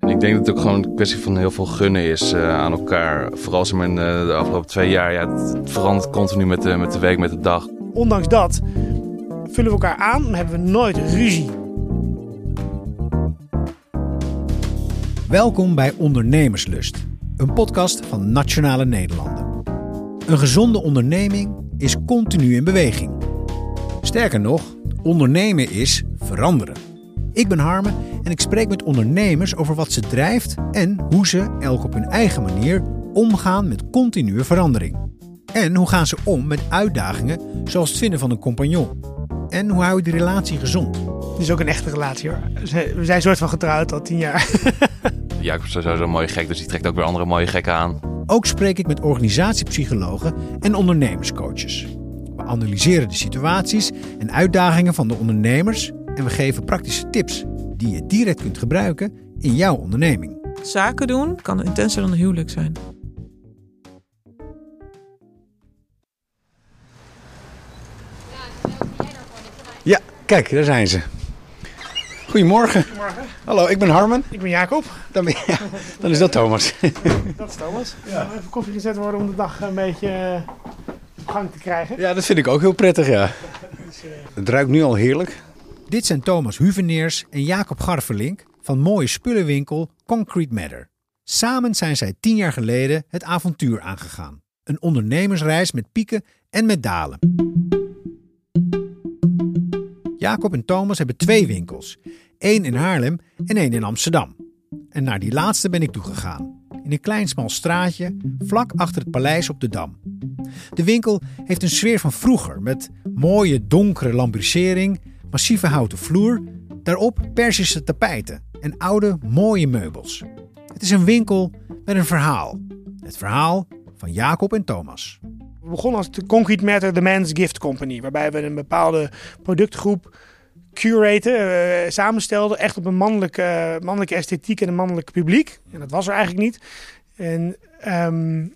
En ik denk dat het ook gewoon een kwestie van heel veel gunnen is uh, aan elkaar. Vooral als in uh, de afgelopen twee jaar. Ja, het verandert continu met de, met de week, met de dag. Ondanks dat vullen we elkaar aan en hebben we nooit ruzie. Welkom bij Ondernemerslust, een podcast van Nationale Nederlanden. Een gezonde onderneming is continu in beweging. Sterker nog, ondernemen is veranderen. Ik ben Harmen en ik spreek met ondernemers over wat ze drijft en hoe ze, elk op hun eigen manier, omgaan met continue verandering. En hoe gaan ze om met uitdagingen zoals het vinden van een compagnon? En hoe hou je die relatie gezond? Het is ook een echte relatie hoor. We zijn soort van getrouwd al tien jaar. Jacob is sowieso een mooie gek, dus die trekt ook weer andere mooie gekken aan. Ook spreek ik met organisatiepsychologen en ondernemerscoaches. We analyseren de situaties en uitdagingen van de ondernemers en we geven praktische tips die je direct kunt gebruiken in jouw onderneming. Zaken doen kan intenser dan een huwelijk zijn. Ja, kijk, daar zijn ze. Goedemorgen. Goedemorgen. Hallo, ik ben Harmen. Ik ben Jacob. Dan, ben je, dan is dat Thomas. Dat is Thomas. Ja. Even koffie gezet worden om de dag een beetje eh, op gang te krijgen. Ja, dat vind ik ook heel prettig, ja. Het ruikt nu al heerlijk. Dit zijn Thomas Huveneers en Jacob Garverlink van mooie spullenwinkel Concrete Matter. Samen zijn zij tien jaar geleden het avontuur aangegaan. Een ondernemersreis met pieken en met dalen. Jacob en Thomas hebben twee winkels. één in Haarlem en één in Amsterdam. En naar die laatste ben ik toegegaan. In een klein smal straatje, vlak achter het paleis op de Dam. De winkel heeft een sfeer van vroeger, met mooie donkere lambrissering, massieve houten vloer, daarop Persische tapijten en oude mooie meubels. Het is een winkel met een verhaal. Het verhaal van Jacob en Thomas. We begonnen als Concrete Matter The Man's Gift Company, waarbij we een bepaalde productgroep curaten, uh, samenstelden, echt op een mannelijke, mannelijke esthetiek en een mannelijk publiek. En dat was er eigenlijk niet. En um,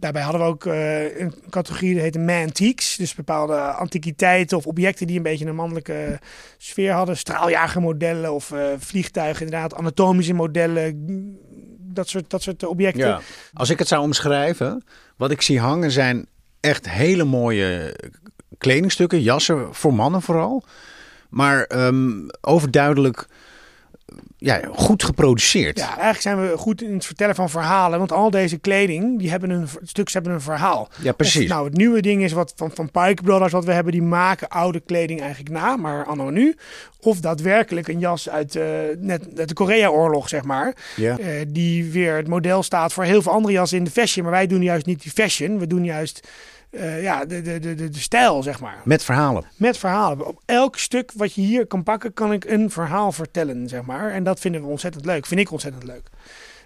daarbij hadden we ook uh, een categorie die heette mantiques. Dus bepaalde antiquiteiten of objecten die een beetje een mannelijke sfeer hadden. Straaljagermodellen of uh, vliegtuigen, inderdaad, anatomische modellen. Dat soort, dat soort objecten. Ja. Als ik het zou omschrijven, wat ik zie hangen zijn echt hele mooie kledingstukken, jassen voor mannen vooral. Maar um, overduidelijk ja, goed geproduceerd. Ja, eigenlijk zijn we goed in het vertellen van verhalen. Want al deze kleding, die hebben een stuk, hebben een verhaal. Ja, precies. Nou, het nieuwe ding is wat van, van Pike Brothers, wat we hebben, die maken oude kleding eigenlijk na, maar anno nu. Of daadwerkelijk een jas uit, uh, net, uit de Korea-oorlog, zeg maar. Ja. Uh, die weer het model staat voor heel veel andere jassen in de fashion. Maar wij doen juist niet die fashion. We doen juist uh, ja, de, de, de, de, stijl, zeg maar. Met verhalen. Met verhalen. Op elk stuk wat je hier kan pakken, kan ik een verhaal vertellen, zeg maar. En dat vinden we ontzettend leuk. Vind ik ontzettend leuk.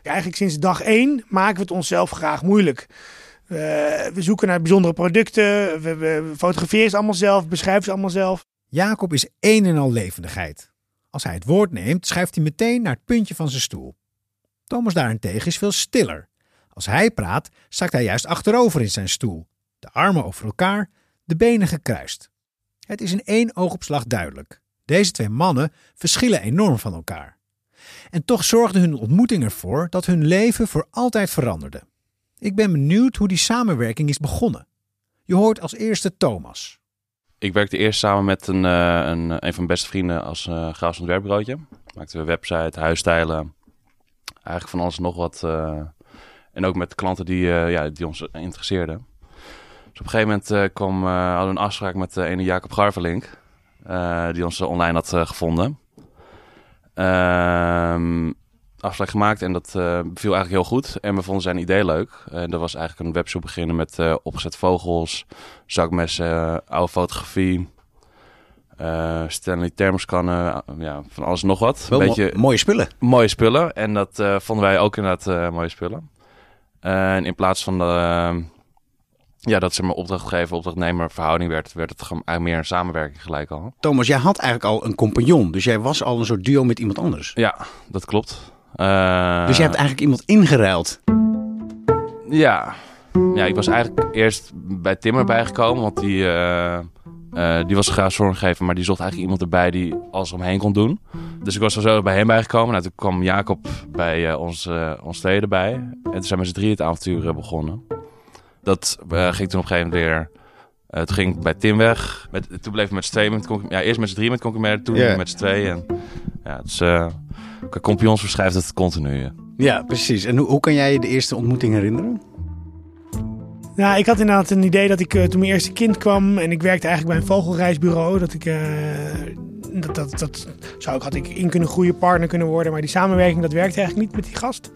Ja, eigenlijk sinds dag één maken we het onszelf graag moeilijk. Uh, we zoeken naar bijzondere producten. We, we fotograferen ze allemaal zelf, beschrijven ze allemaal zelf. Jacob is een en al levendigheid. Als hij het woord neemt, schuift hij meteen naar het puntje van zijn stoel. Thomas daarentegen is veel stiller. Als hij praat, zakt hij juist achterover in zijn stoel de armen over elkaar, de benen gekruist. Het is in één oogopslag duidelijk. Deze twee mannen verschillen enorm van elkaar. En toch zorgde hun ontmoeting ervoor dat hun leven voor altijd veranderde. Ik ben benieuwd hoe die samenwerking is begonnen. Je hoort als eerste Thomas. Ik werkte eerst samen met een, uh, een, van mijn beste vrienden als uh, grafisch ontwerpbureautje. Maakten we website, huisstijlen, eigenlijk van alles nog wat. Uh, en ook met klanten die, ja, die ons interesseerden. Dus op een gegeven moment uh, kwam, uh, hadden we een afspraak met uh, ene Jacob Garverlink. die ons online had gevonden. Ehm, afspraak gemaakt en dat viel eigenlijk heel goed. En we vonden zijn idee leuk. En dat was eigenlijk een webshop beginnen met opgezet vogels, zakmessen, oude fotografie. Stanley thermoskannen, ja, van alles nog wat. Wel beetje, mo mooie spullen. Mooie spullen. En dat vonden wij ook inderdaad mooie spullen. En in plaats van de ja, dat ze me opdrachtgever, opdrachtnemer verhouding werd, werd het gewoon eigenlijk meer een samenwerking gelijk al. Thomas, jij had eigenlijk al een compagnon, dus jij was al een soort duo met iemand anders. Ja, dat klopt. Uh, dus jij hebt eigenlijk iemand ingeruild? Ja. Ja, ik was eigenlijk eerst bij Tim erbij gekomen, want die, uh, Eh, die was graag vormgever, maar die zocht eigenlijk iemand erbij die alles omheen kon doen. Dus ik was er zo bij hem bijgekomen. Nou, toen kwam Jacob bij eh, ons, eh, ons tweede erbij. En toen zijn we z'n drie het avontuur eh, begonnen. Dat eh, ging toen op een gegeven moment weer... eh, toen ging ik bij Tim weg. Met, toen bleef ik met z'n tweeën met Ja, eerst met z'n drie met Concumère, toen Ja. met z'n tweeën. En, ja, dus uh, qua compagnons verschrijft het continu. ja. Ja, precies. En hoe, hoe kan jij je de eerste ontmoeting herinneren? Nou, ik had inderdaad een idee dat ik eh, toen mijn eerste kind kwam en ik werkte eigenlijk bij een vogelreisbureau. Dat ik, eh, dat, dat, dat zou ik, had ik in kunnen groeien, partner kunnen worden. Maar die samenwerking, dat werkte eigenlijk niet met die gast.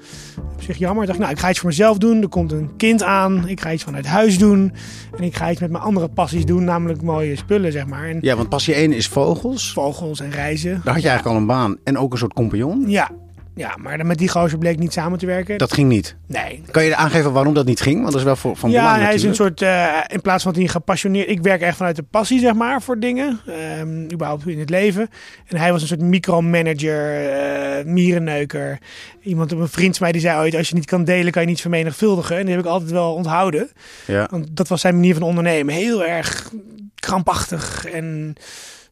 Op zich jammer. Ik dacht, nou, ik ga iets voor mezelf doen. Er komt een kind aan. Ik ga iets vanuit huis doen. En ik ga iets met mijn andere passies doen, namelijk mooie spullen, zeg maar. En Ja, want passie 1 is vogels. vogels en reizen. Daar had je eigenlijk al een baan en ook een soort compagnon. Ja, ja maar dan met die gozer bleek niet samen te werken. Dat ging niet. Nee, Kan je aangeven waarom dat niet ging? Want dat is wel voor, van ja, belang hij is een soort, eh, in plaats van dat hij gepassioneerd... Ik werk echt vanuit de passie, zeg maar, voor dingen. ehm, überhaupt in het leven. En hij was een soort micromanager, eh mierenneuker. Iemand, een vriend van mij, die zei ooit... Als je niet kan delen, kan je niet vermenigvuldigen. En die heb ik altijd wel onthouden. Ja. Want dat was zijn manier van ondernemen. Heel erg krampachtig en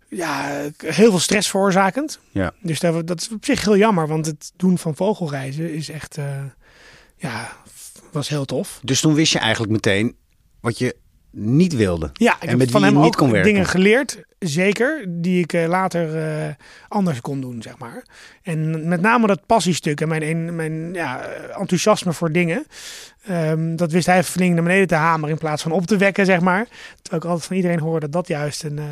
ja, heel veel stress veroorzakend. Ja. Dus dat, dat is op zich heel jammer, want het doen van vogelreizen is echt, eh, ja, was heel tof. Dus toen wist je eigenlijk meteen wat je niet wilde. Ja, ik En heb met van wie hem niet kon werken. dingen geleerd, zeker, die ik eh, later eh, anders kon doen, zeg maar. En met name dat passiestuk en mijn, mijn ja, enthousiasme voor dingen. ehm, dat wist hij flink naar beneden te hameren in plaats van op te wekken, zeg maar. Terwijl ik altijd van iedereen hoor dat dat juist een, eh,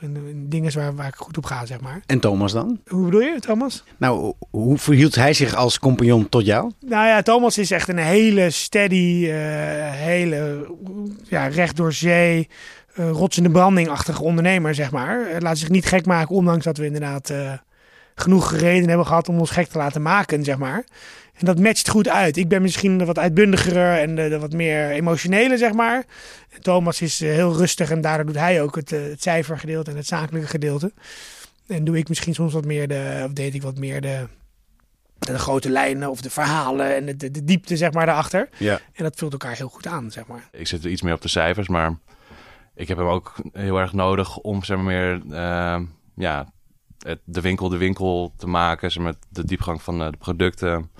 een, een ding is waar, waar ik goed op ga, zeg maar. En Thomas dan? Hoe bedoel je, Thomas? Nou, hoe verhield hij zich als compagnon tot jou? Nou ja, Thomas is echt een hele steady, eh, hele ja, recht door zee, eh rots in de branding-achtige ondernemer, zeg maar. Laat zich niet gek maken, ondanks dat we inderdaad genoeg reden hebben gehad om ons gek te laten maken, zeg maar. En dat matcht goed uit. Ik ben misschien de wat uitbundigere en de, de wat meer emotionele, zeg maar. En Thomas is eh, heel rustig en daardoor doet hij ook het, eh, het cijfergedeelte en het zakelijke gedeelte. En doe ik misschien soms wat meer de, of deed ik wat meer de, de grote lijnen of de verhalen en de, de, de diepte, zeg maar, daarachter. Ja. En dat vult elkaar heel goed aan, zeg maar. Ik zit er iets meer op de cijfers, maar ik heb hem ook heel erg nodig om zeg maar meer eh, ja, het, de winkel de winkel te maken, zeg maar, de diepgang van eh, de producten.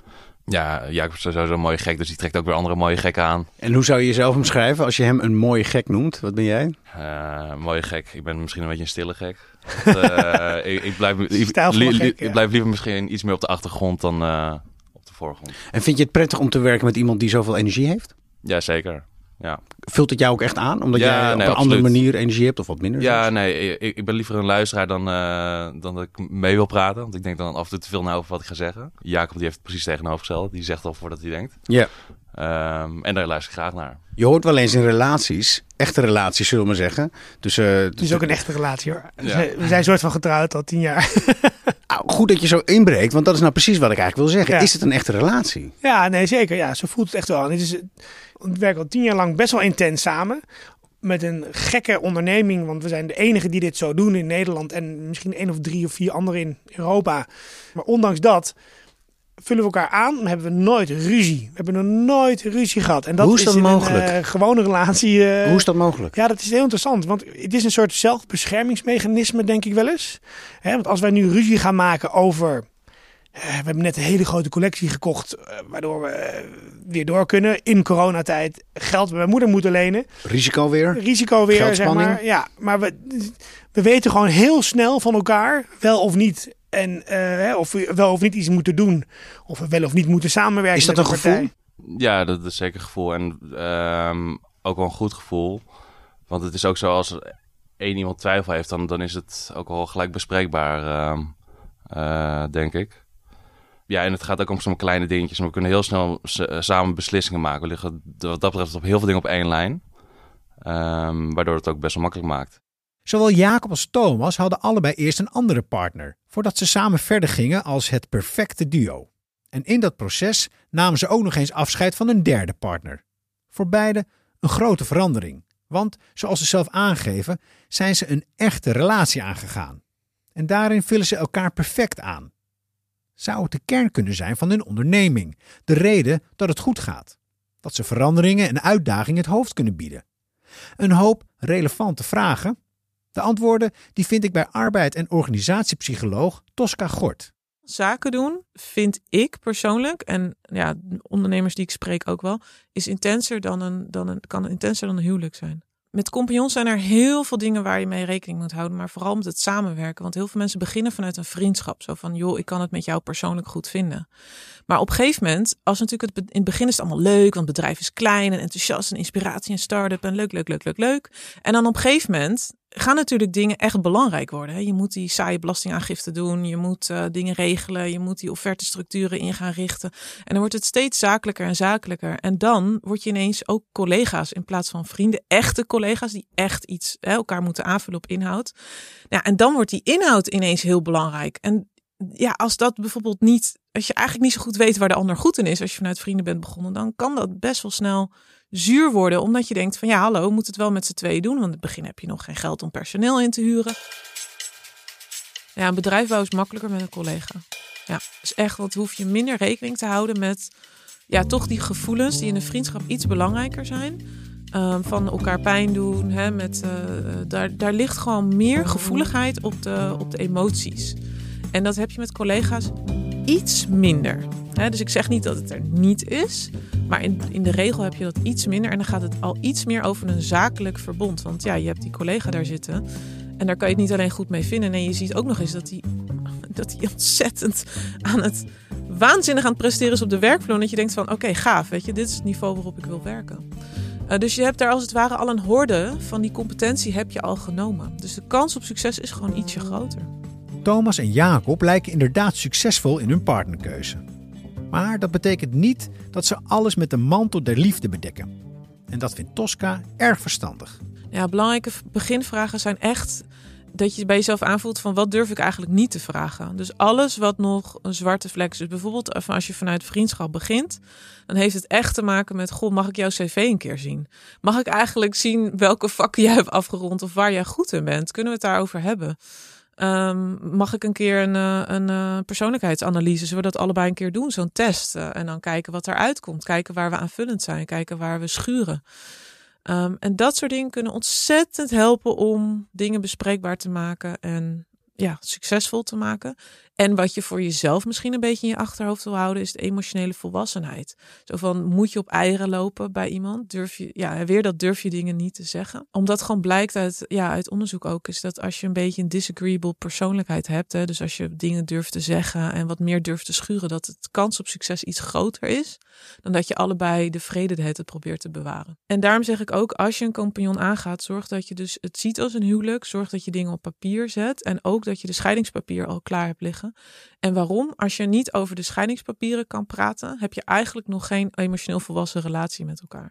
Ja, Jacob is sowieso een mooie gek, dus die trekt ook weer andere mooie gekken aan. En hoe zou je jezelf omschrijven als je hem een mooie gek noemt? Wat ben jij? Eh, mooie gek. Ik ben misschien een beetje een stille gek. Want, eh, ik, ik, blijf, li- Stijlvolle li- li- gek, ja. ik blijf liever misschien iets meer op de achtergrond dan op de voorgrond. En vind je het prettig om te werken met iemand die zoveel energie heeft? Ja, zeker. Ja, Vult het jou ook echt aan? Omdat Ja, jij op een andere manier energie hebt of wat minder? ja nee, ik, ik ben liever een luisteraar dan, eh, dan dat ik mee wil praten. Want ik denk dan af en toe te veel na over wat ik ga zeggen. Jacob die heeft het precies tegenovergesteld. Die zegt al voordat hij denkt. ja. Ehm, en daar luister ik graag naar. Je hoort wel eens in relaties, echte relaties zullen we maar zeggen. Dus, eh, Het is ook een echte relatie, hoor. Ja. We zijn een soort van getrouwd al tien jaar. Ah, goed dat je zo inbreekt, want dat is nou precies wat ik eigenlijk wil zeggen. Ja. Is het een echte relatie? Ja, nee, zeker. Ja, zo voelt het echt wel. En het is, we werken al tien jaar lang best wel intens samen. Met een gekke onderneming, want we zijn de enige die dit zo doen in Nederland. En misschien één of drie of vier anderen in Europa. Maar ondanks dat vullen we elkaar aan, maar hebben we nooit ruzie. We hebben nog nooit ruzie gehad. En dat Hoe is dat in mogelijk? een eh, gewone relatie. eh, Hoe is dat mogelijk? Ja, dat is heel interessant. Want het is een soort zelfbeschermingsmechanisme, denk ik wel eens. Hè, want als wij nu ruzie gaan maken over. eh, we hebben net een hele grote collectie gekocht, waardoor we weer door kunnen. In coronatijd geld bij mijn moeder moeten lenen. Risico weer? Risico weer, zeg maar. Ja, maar we, we weten gewoon heel snel van elkaar, wel of niet. En eh, hè, of we wel of niet iets moeten doen. Of we wel of niet moeten samenwerken. Is dat met een partij. gevoel? Ja, dat is zeker een gevoel. En ehm, ook wel een goed gevoel. Want het is ook zo als één iemand twijfel heeft, dan, dan is het ook wel gelijk bespreekbaar, ehm, eh, denk ik. Ja, en het gaat ook om zo'n kleine dingetjes. Maar we kunnen heel snel eh, samen beslissingen maken. We liggen wat dat betreft op heel veel dingen op één lijn. Ehm, waardoor het ook best wel makkelijk maakt. Zowel Jacob als Thomas hadden allebei eerst een andere partner, voordat ze samen verder gingen als het perfecte duo. En in dat proces namen ze ook nog eens afscheid van een derde partner. Voor beide een grote verandering, want zoals ze zelf aangeven, zijn ze een echte relatie aangegaan. En daarin vullen ze elkaar perfect aan. Zou het de kern kunnen zijn van hun onderneming, de reden dat het goed gaat? Dat ze veranderingen en uitdagingen het hoofd kunnen bieden. Een hoop relevante vragen De antwoorden die vind ik bij arbeid- en organisatiepsycholoog Tosca Gort. Zaken doen vind ik persoonlijk, en ja, ondernemers die ik spreek ook wel, is intenser dan een, dan een, kan intenser dan een huwelijk zijn. Met compagnons zijn er heel veel dingen waar je mee rekening moet houden, maar vooral met het samenwerken. Want heel veel mensen beginnen vanuit een vriendschap. Zo van, joh, ik kan het met jou persoonlijk goed vinden. Maar op een gegeven moment, als natuurlijk het, in het begin is het allemaal leuk, want het bedrijf is klein en enthousiast en inspiratie en start-up en leuk, leuk, leuk, leuk, leuk. En dan op een gegeven moment gaan natuurlijk dingen echt belangrijk worden. Hè? Je moet die saaie belastingaangifte doen, je moet uh, dingen regelen, je moet die offertestructuren in gaan richten. En dan wordt het steeds zakelijker en zakelijker. En dan word je ineens ook collega's in plaats van vrienden, echte collega's die echt iets hè, elkaar moeten aanvullen op inhoud. Ja, en dan wordt die inhoud ineens heel belangrijk. En ja, als dat bijvoorbeeld niet, als je eigenlijk niet zo goed weet waar de ander goed in is, als je vanuit vrienden bent begonnen, dan kan dat best wel snel zuur worden. Omdat je denkt van ja, hallo, moet het wel met z'n tweeën doen. Want in het begin heb je nog geen geld om personeel in te huren. Ja, een bedrijfbouw is makkelijker met een collega. Ja, is echt, want hoef je minder rekening te houden met ja, toch die gevoelens die in een vriendschap iets belangrijker zijn. Um, van elkaar pijn doen. Hè, met, uh, daar, daar ligt gewoon meer gevoeligheid op de, op de emoties. En dat heb je met collega's iets minder. Dus ik zeg niet dat het er niet is. Maar in, in de regel heb je dat iets minder. En dan gaat het al iets meer over een zakelijk verbond. Want ja, je hebt die collega daar zitten. En daar kan je het niet alleen goed mee vinden. Nee, je ziet ook nog eens dat hij dat die ontzettend aan het waanzinnig aan het presteren is op de werkvloer. En dat je denkt van oké, gaaf. Weet je, dit is het niveau waarop ik wil werken. Uh, dus je hebt daar als het ware al een horde van die competentie heb je al genomen. Dus de kans op succes is gewoon ietsje groter. Thomas en Jacob lijken inderdaad succesvol in hun partnerkeuze. Maar dat betekent niet dat ze alles met de mantel der liefde bedekken. En dat vindt Tosca erg verstandig. Ja, belangrijke beginvragen zijn echt dat je bij jezelf aanvoelt van wat durf ik eigenlijk niet te vragen. Dus alles wat nog een zwarte vlek is. Dus bijvoorbeeld als je vanuit vriendschap begint, dan heeft het echt te maken met, goh, mag ik jouw cv een keer zien? Mag ik eigenlijk zien welke vakken jij hebt afgerond of waar jij goed in bent? Kunnen we het daarover hebben? Um, mag ik een keer een, eh, een, eh, persoonlijkheidsanalyse, zullen we dat allebei een keer doen, zo'n test. Uh, en dan kijken wat eruit komt, kijken waar we aanvullend zijn, kijken waar we schuren. Um, en dat soort dingen kunnen ontzettend helpen om dingen bespreekbaar te maken en ja, succesvol te maken. En wat je voor jezelf misschien een beetje in je achterhoofd wil houden, is de emotionele volwassenheid. Zo van, moet je op eieren lopen bij iemand? Durf je, ja, weer dat durf je dingen niet te zeggen. Omdat gewoon blijkt uit, ja, uit onderzoek ook, is dat als je een beetje een disagreeable persoonlijkheid hebt, hè, dus als je dingen durft te zeggen en wat meer durft te schuren, dat het kans op succes iets groter is dan dat je allebei de vrede het probeert te bewaren. En daarom zeg ik ook, als je een compagnon aangaat, zorg dat je dus het ziet als een huwelijk, zorg dat je dingen op papier zet en ook dat je de scheidingspapier al klaar hebt liggen. En waarom? Als je niet over de scheidingspapieren kan praten, heb je eigenlijk nog geen emotioneel volwassen relatie met elkaar.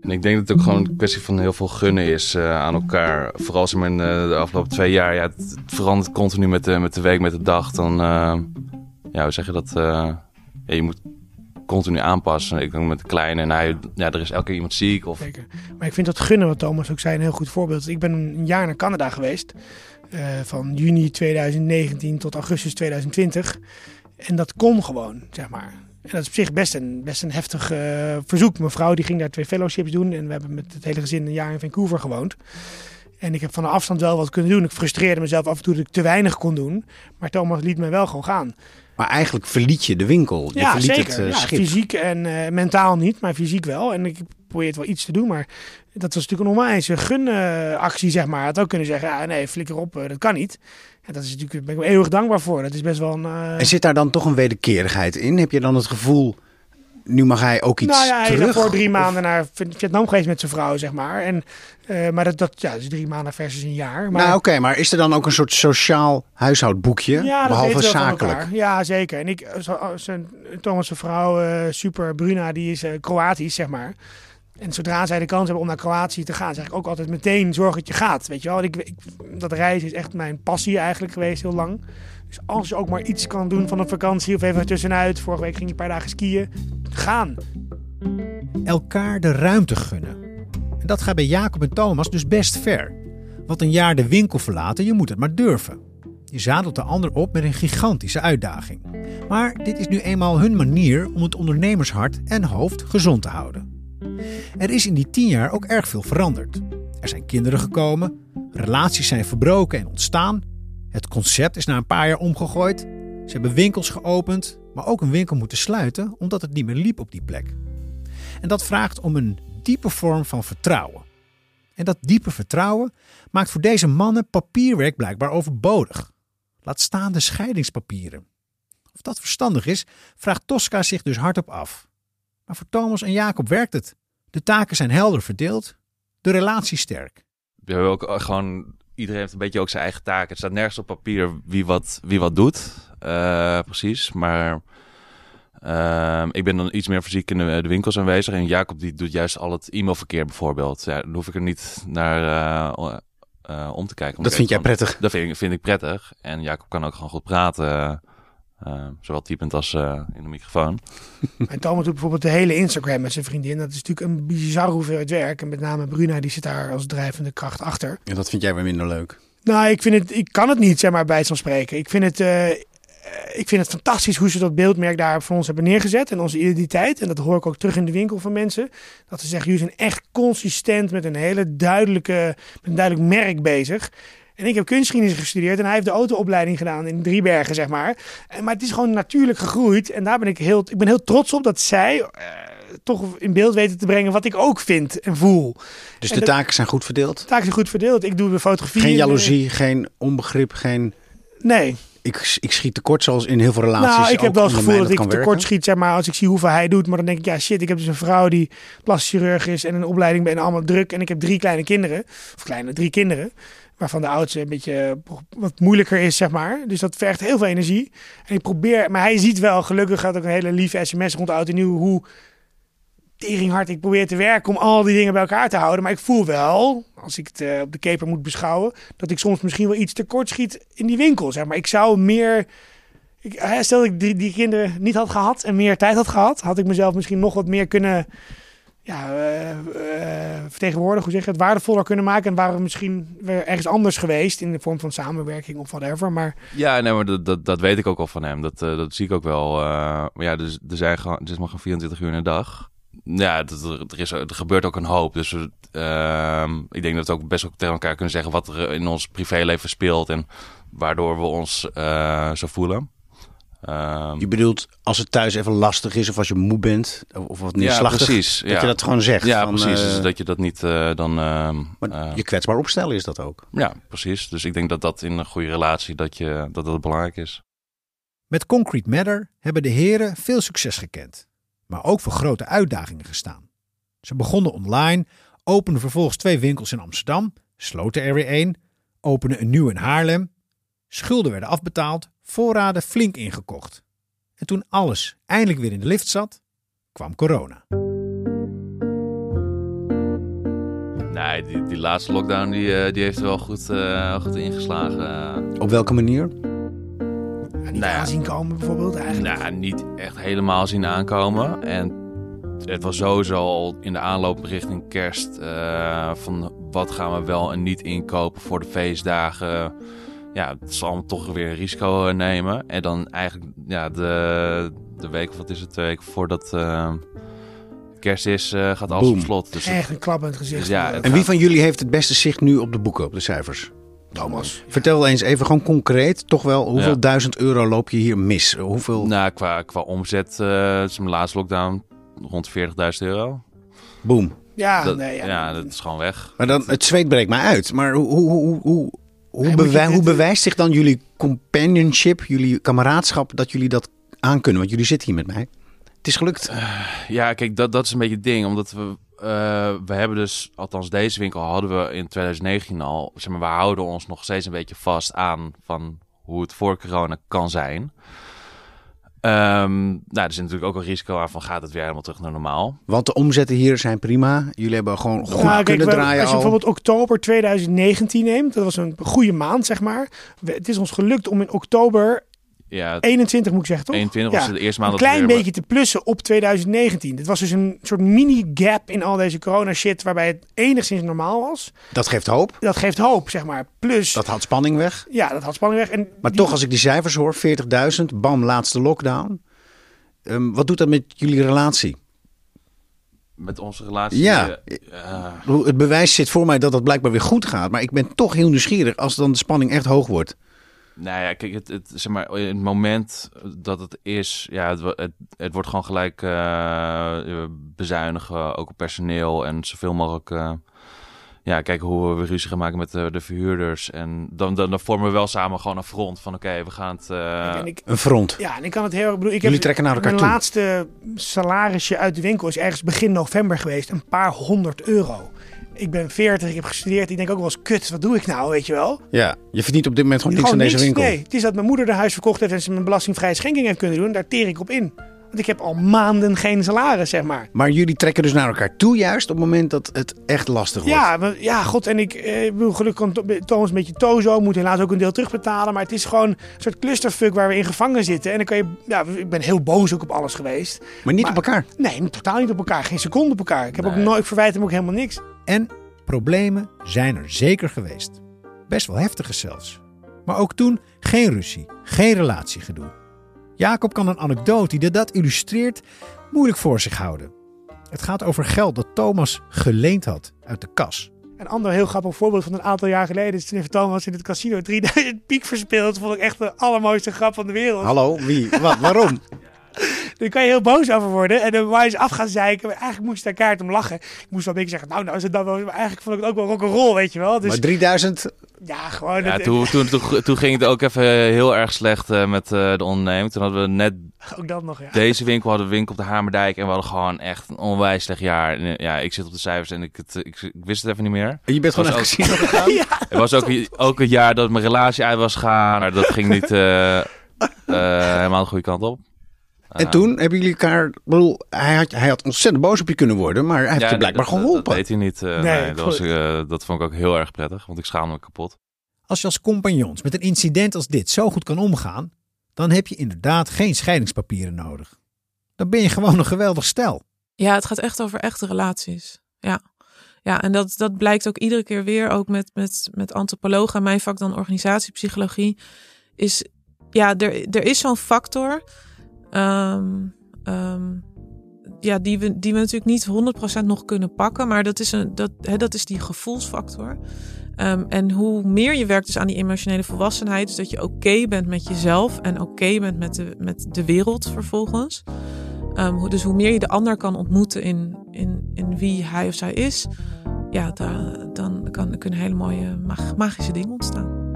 En ik denk dat het ook gewoon een kwestie van heel veel gunnen is uh, aan elkaar. Vooral als je in uh, de afgelopen twee jaar, ja, het, verandert continu met de, met de week, met de dag. Dan, uh, ja, we zeggen dat, ja, je moet continu aanpassen. Ik denk met de kleine en hij, ja, er is elke keer iemand ziek. Of... Zeker. Maar ik vind dat gunnen, wat Thomas ook zei, een heel goed voorbeeld. Ik ben een jaar naar Canada geweest. Uh, van juni 2019 tot augustus 2020. En dat kon gewoon, zeg maar. En dat is op zich best een, best een heftig uh, verzoek. Mijn vrouw die ging daar twee fellowships doen. En we hebben met het hele gezin een jaar in Vancouver gewoond. En ik heb van de afstand wel wat kunnen doen. Ik frustreerde mezelf af en toe dat ik te weinig kon doen. Maar Thomas liet me wel gewoon gaan. Maar eigenlijk verliet je de winkel. Je ja, verliet zeker. het uh, ja, fysiek en uh, mentaal niet, maar fysiek wel. En ik probeerde wel iets te doen, maar dat was natuurlijk een onwijze gunactie, zeg maar. had ook kunnen zeggen, ja, nee, flikker op, uh, dat kan niet. Ja, dat is natuurlijk, daar ben ik eeuwig dankbaar voor. Dat is best wel een... uh, En zit daar dan toch een wederkerigheid in? Heb je dan het gevoel, nu mag hij ook iets nou ja, hij terug? is voor drie Of- maanden naar Vietnam geweest met zijn vrouw, zeg maar. En, uh, maar dat, dat, ja, dat is drie maanden versus een jaar. Maar, Nou oké, maar is er dan ook een soort sociaal huishoudboekje? Ja, behalve zakelijk? Ja, zeker. En ik, zo- zijn, Thomas' vrouw, eh, super Bruna, die is eh, Kroatisch, zeg maar. En zodra zij de kans hebben om naar Kroatië te gaan, zeg ik ook altijd meteen zorg dat je gaat. Weet je wel, ik, dat reizen is echt mijn passie eigenlijk geweest heel lang. Dus als je ook maar iets kan doen van een vakantie of even tussenuit. Vorige week ging je een paar dagen skiën. Gaan. elkaar de ruimte gunnen. En dat gaat bij Jacob en Thomas dus best ver. Want een jaar de winkel verlaten, je moet het maar durven. Je zadelt de ander op met een gigantische uitdaging. Maar dit is nu eenmaal hun manier om het ondernemershart en hoofd gezond te houden. Er is in die tien jaar ook erg veel veranderd. Er zijn kinderen gekomen, relaties zijn verbroken en ontstaan. Het concept is na een paar jaar omgegooid. Ze hebben winkels geopend, maar ook een winkel moeten sluiten omdat het niet meer liep op die plek. En dat vraagt om een diepe vorm van vertrouwen. En dat diepe vertrouwen maakt voor deze mannen papierwerk blijkbaar overbodig. Laat staan de scheidingspapieren. Of dat verstandig is, vraagt Tosca zich dus hardop af. Maar voor Thomas en Jacob werkt het. De taken zijn helder verdeeld, de relatie sterk. We hebben ook eh, gewoon, iedereen heeft een beetje ook zijn eigen taken. Het staat nergens op papier wie wat, wie wat doet, uh, precies. Maar uh, ik ben dan iets meer fysiek in de, de, winkels aanwezig. En Jacob die doet juist al het e-mailverkeer bijvoorbeeld. Ja, dan hoef ik er niet naar uh, om te kijken. Dat vind jij prettig? Dat vind ik, vind ik prettig. En Jacob kan ook gewoon goed praten. Uh, zowel typend als uh, in de microfoon. En Thomas doet bijvoorbeeld de hele Instagram met zijn vriendin. Dat is natuurlijk een bizar hoeveelheid werk. En met name Bruna, die zit daar als drijvende kracht achter. En dat vind jij weer minder leuk? Nou, ik vind het, ik kan het niet, zeg maar, bij het spreken. Ik vind het, uh, ik vind het fantastisch hoe ze dat beeldmerk daar voor ons hebben neergezet. En onze identiteit. En dat hoor ik ook terug in de winkel van mensen. Dat ze zeggen, jullie zijn echt consistent met een hele duidelijke, met een duidelijk merk bezig. En ik heb kunstgeschiedenis gestudeerd en hij heeft de autoopleiding gedaan in Driebergen, zeg maar. En, maar het is gewoon natuurlijk gegroeid. En daar ben ik heel, ik ben heel trots op dat zij uh, toch in beeld weten te brengen wat ik ook vind en voel. Dus en de, taken zijn goed verdeeld? De taken zijn goed verdeeld. Ik doe de fotografie. Geen jaloezie, geen onbegrip, geen... Nee. Ik, ik schiet tekort zoals in heel veel relaties. Nou, ik heb wel het gevoel dat, dat ik tekort schiet, zeg maar, als ik zie hoeveel hij doet. Maar dan denk ik, ja shit, ik heb dus een vrouw die plastisch chirurg is en een opleiding ben allemaal druk. En ik heb drie kleine kinderen. Of kleine, drie kinderen waarvan de oudste een beetje wat moeilijker is, zeg maar. Dus dat vergt heel veel energie. En ik probeer, maar hij ziet wel, gelukkig gaat ook een hele lieve sms rond de auto nieuw, hoe teringhard ik probeer te werken om al die dingen bij elkaar te houden. Maar ik voel wel, als ik het uh, op de keper moet beschouwen, dat ik soms misschien wel iets tekort schiet in die winkel, zeg maar. Ik zou meer... Ik, stel dat ik die, die kinderen niet had gehad en meer tijd had gehad, had ik mezelf misschien nog wat meer kunnen ja, uh, uh, vertegenwoordigen, hoe zeg je het, waardevoller kunnen maken. En waren we misschien weer ergens anders geweest in de vorm van samenwerking of whatever. Maar... Ja, nee, maar dat, dat, dat weet ik ook al van hem. Dat, uh, dat zie ik ook wel. maar ja, dus, er, zijn gewoon, het is maar gewoon 24 uur in de dag. Ja, er, is, er gebeurt ook een hoop. Dus ehm, ik denk dat we ook best wel tegen elkaar kunnen zeggen wat er in ons privéleven speelt. En waardoor we ons zo voelen. Um, je bedoelt als het thuis even lastig is of als je moe bent of wat neerslachtig, ja, precies, dat ja. je dat gewoon zegt. Ja, van, precies. Uh, dus dat je dat niet uh, dan... Uh, maar je kwetsbaar opstellen is dat ook. Ja, precies. Dus ik denk dat dat in een goede relatie dat, je, dat dat belangrijk is. Met Concrete Matter hebben de heren veel succes gekend, maar ook voor grote uitdagingen gestaan. Ze begonnen online, openden vervolgens twee winkels in Amsterdam, sloten er weer één, openden een nieuw in Haarlem. Schulden werden afbetaald, voorraden flink ingekocht. En toen alles eindelijk weer in de lift zat, kwam corona. Nee, die, die laatste lockdown die, die heeft er wel goed, uh, goed ingeslagen. Op welke manier? Ja, niet nou, aanzien komen bijvoorbeeld eigenlijk. Nou, niet echt helemaal zien aankomen. En het was sowieso al in de aanloop richting kerst uh, van wat gaan we wel en niet inkopen voor de feestdagen ja, het zal toch weer risico nemen. En dan eigenlijk ja, de, de week, of wat is het, twee weken voordat uh, kerst is, uh, gaat alles Boom. op slot. Dus Echt een klap in het gezicht. Dus ja, en wie van jullie heeft het beste zicht nu op de boeken, op de cijfers? Thomas. Vertel eens even gewoon concreet, toch wel, hoeveel ja. duizend euro loop je hier mis? Hoeveel... Nou, qua, qua omzet, uh, het is mijn laatste lockdown, rond 40.000 euro. Boom. Ja, dat, nee, ja, ja, dat is gewoon weg. Maar dan, het zweet breekt mij uit. Maar hoe, hoe, hoe, hoe hoe, bewij hoe, bewijst zich dan jullie companionship, jullie kameraadschap, dat jullie dat aankunnen? Want jullie zitten hier met mij. Het is gelukt. Uh, ja, kijk, dat, dat is een beetje het ding. Omdat we, uh, we hebben dus, althans deze winkel hadden we in 2019 al. Zeg maar, we houden ons nog steeds een beetje vast aan van hoe het voor corona kan zijn. Um, nou, er zit natuurlijk ook een risico aan van gaat het weer helemaal terug naar normaal. Want de omzetten hier zijn prima. Jullie hebben gewoon goed nou, kunnen kijk, draaien Als je al. bijvoorbeeld oktober 2019 neemt, dat was een goede maand zeg maar. Het is ons gelukt om in oktober ja, 21 moet ik zeggen toch? 21 ja, was de eerste maand Een dat klein weer... beetje te plussen op 2019. Dit was dus een soort mini gap in al deze corona shit waarbij het enigszins normaal was. Dat geeft hoop. Dat geeft hoop zeg maar. Plus Dat haalt spanning weg. ja, dat had spanning weg. En Maar die- toch, als ik die cijfers hoor, 40.000, bam, laatste lockdown. Um, wat doet dat met jullie relatie? Met onze relatie. Ja. eh, Het bewijs zit voor mij dat het blijkbaar weer goed gaat. Maar ik ben toch heel nieuwsgierig als dan de spanning echt hoog wordt. Nou ja, kijk, het, het, zeg maar, in het moment dat het is, ja, het, het, het wordt gewoon gelijk eh, bezuinigen, ook op personeel en zoveel mogelijk, eh, ja, kijken hoe we ruzie gaan maken met de, de verhuurders. En dan, dan, dan vormen we wel samen gewoon een front van, oké, we gaan het... eh, en ik, Een front. ja, en ik kan het heel erg bedoelen. Ik Jullie heb, trekken naar elkaar Mijn toe. laatste salarisje uit de winkel is ergens begin november geweest. Een paar honderd euro. Ik ben 40, ik heb gestudeerd. Ik denk ook wel eens, kut, wat doe ik nou, weet je wel? Ja, je verdient op dit moment gewoon niks aan deze winkel. Nee, het is dat mijn moeder haar huis verkocht heeft en ze een belastingvrije schenking heeft kunnen doen. Daar teer ik op in. Want ik heb al maanden geen salaris, zeg maar. Maar jullie trekken dus naar elkaar toe juist op het moment dat het echt lastig wordt. Ja, maar, ja, god. En ik eh, ik bedoel, gelukkig kan Thomas een beetje tozo. Moet helaas ook een deel terugbetalen. Maar het is gewoon een soort clusterfuck waar we in gevangen zitten. En dan kan je... Ja, ik ben heel boos ook op alles geweest. Maar niet Maar- op elkaar. Nee, totaal niet op elkaar. Geen seconde op elkaar. Ik heb ook nooit... Ik verwijt hem ook helemaal niks. En problemen zijn er zeker geweest. Best wel heftige zelfs. Maar ook toen geen ruzie, geen relatiegedoe. Jacob kan een anekdote die dat illustreert moeilijk voor zich houden. Het gaat over geld dat Thomas geleend had uit de kas. Een ander heel grappig voorbeeld van een aantal jaar geleden. is Toen heeft Thomas in het casino 3000 piek verspeeld. Dat vond ik echt de allermooiste grap van de wereld. Hallo, wie? Wat? Waarom? Daar kan je heel boos over worden. En dan wou je ze af gaan zeiken. Maar eigenlijk moest ik daar kaart om lachen. Ik moest wel een beetje zeggen, nou, nou is het dan wel... Maar eigenlijk vond ik het ook wel rock'n'roll, weet je wel. Dus Maar 3000, ja, gewoon... ja, het- toen, toen, toen, toen ging het ook even heel erg slecht eh, met eh, de onderneming. Toen hadden we net Ook dat nog, ja. deze winkel, hadden we winkel op de Hamerdijk. En we hadden gewoon echt een onwijs slecht jaar. En, eh, ja, ik zit op de cijfers en ik, het, ik, ik wist het even niet meer. je bent gewoon het casino gegaan? ja. Het was ook, ook het jaar dat mijn relatie uit was gegaan. Maar dat ging niet eh, eh, helemaal de goede kant op. En Eh, toen hebben jullie elkaar... bedoel, hij, had, hij had ontzettend boos op je kunnen worden, maar hij heeft ja, je blijkbaar dat- geholpen. Dat deed hij niet. eh, Nee, nee, dat, was, eh, dat vond ik ook heel erg prettig, want ik schaamde me kapot. Als je als compagnons met een incident als dit zo goed kan omgaan, dan heb je inderdaad geen scheidingspapieren nodig. Dan ben je gewoon een geweldig stel. Ja, het gaat echt over echte relaties. Ja, ja en dat, dat blijkt ook iedere keer weer, ook met, met, met antropologen, mijn vak dan organisatiepsychologie, is, ja, er, er is zo'n factor, ehm, ehm, ja, die we, die we natuurlijk niet 100% nog kunnen pakken, maar dat is, een, dat, hè, dat is die gevoelsfactor. Ehm, en hoe meer je werkt dus aan die emotionele volwassenheid, dus dat je oké bent met jezelf en oké bent met de, met de wereld vervolgens. Dus hoe meer je de ander kan ontmoeten in, in, in wie hij of zij is, ja, da- dan kan, kunnen hele mooie mag- magische dingen ontstaan.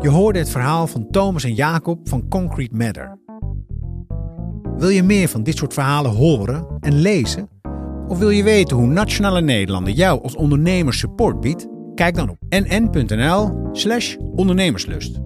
Je hoorde het verhaal van Thomas en Jacob van Concrete Matter. Wil je meer van dit soort verhalen horen en lezen? Of wil je weten hoe Nationale Nederlanden jou als ondernemer support biedt? Kijk dan op nn.nl/slash ondernemerslust.